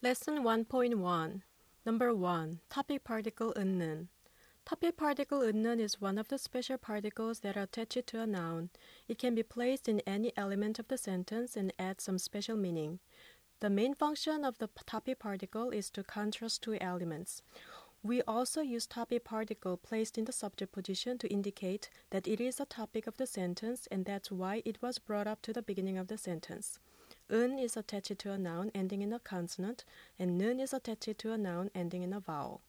Lesson 1.1 Number 1. Topic particle 은는 Topic particle 은는 is one of the special particles that are attached to a noun. It can be placed in any element of the sentence and add some special meaning. The main function of the topic particle is to contrast two elements. We also use topic particle placed in the subject position to indicate that it is a topic of the sentence and that's why it was brought up to the beginning of the sentence. 은 is attached to a noun ending in a consonant and 는 is attached to a noun ending in a vowel.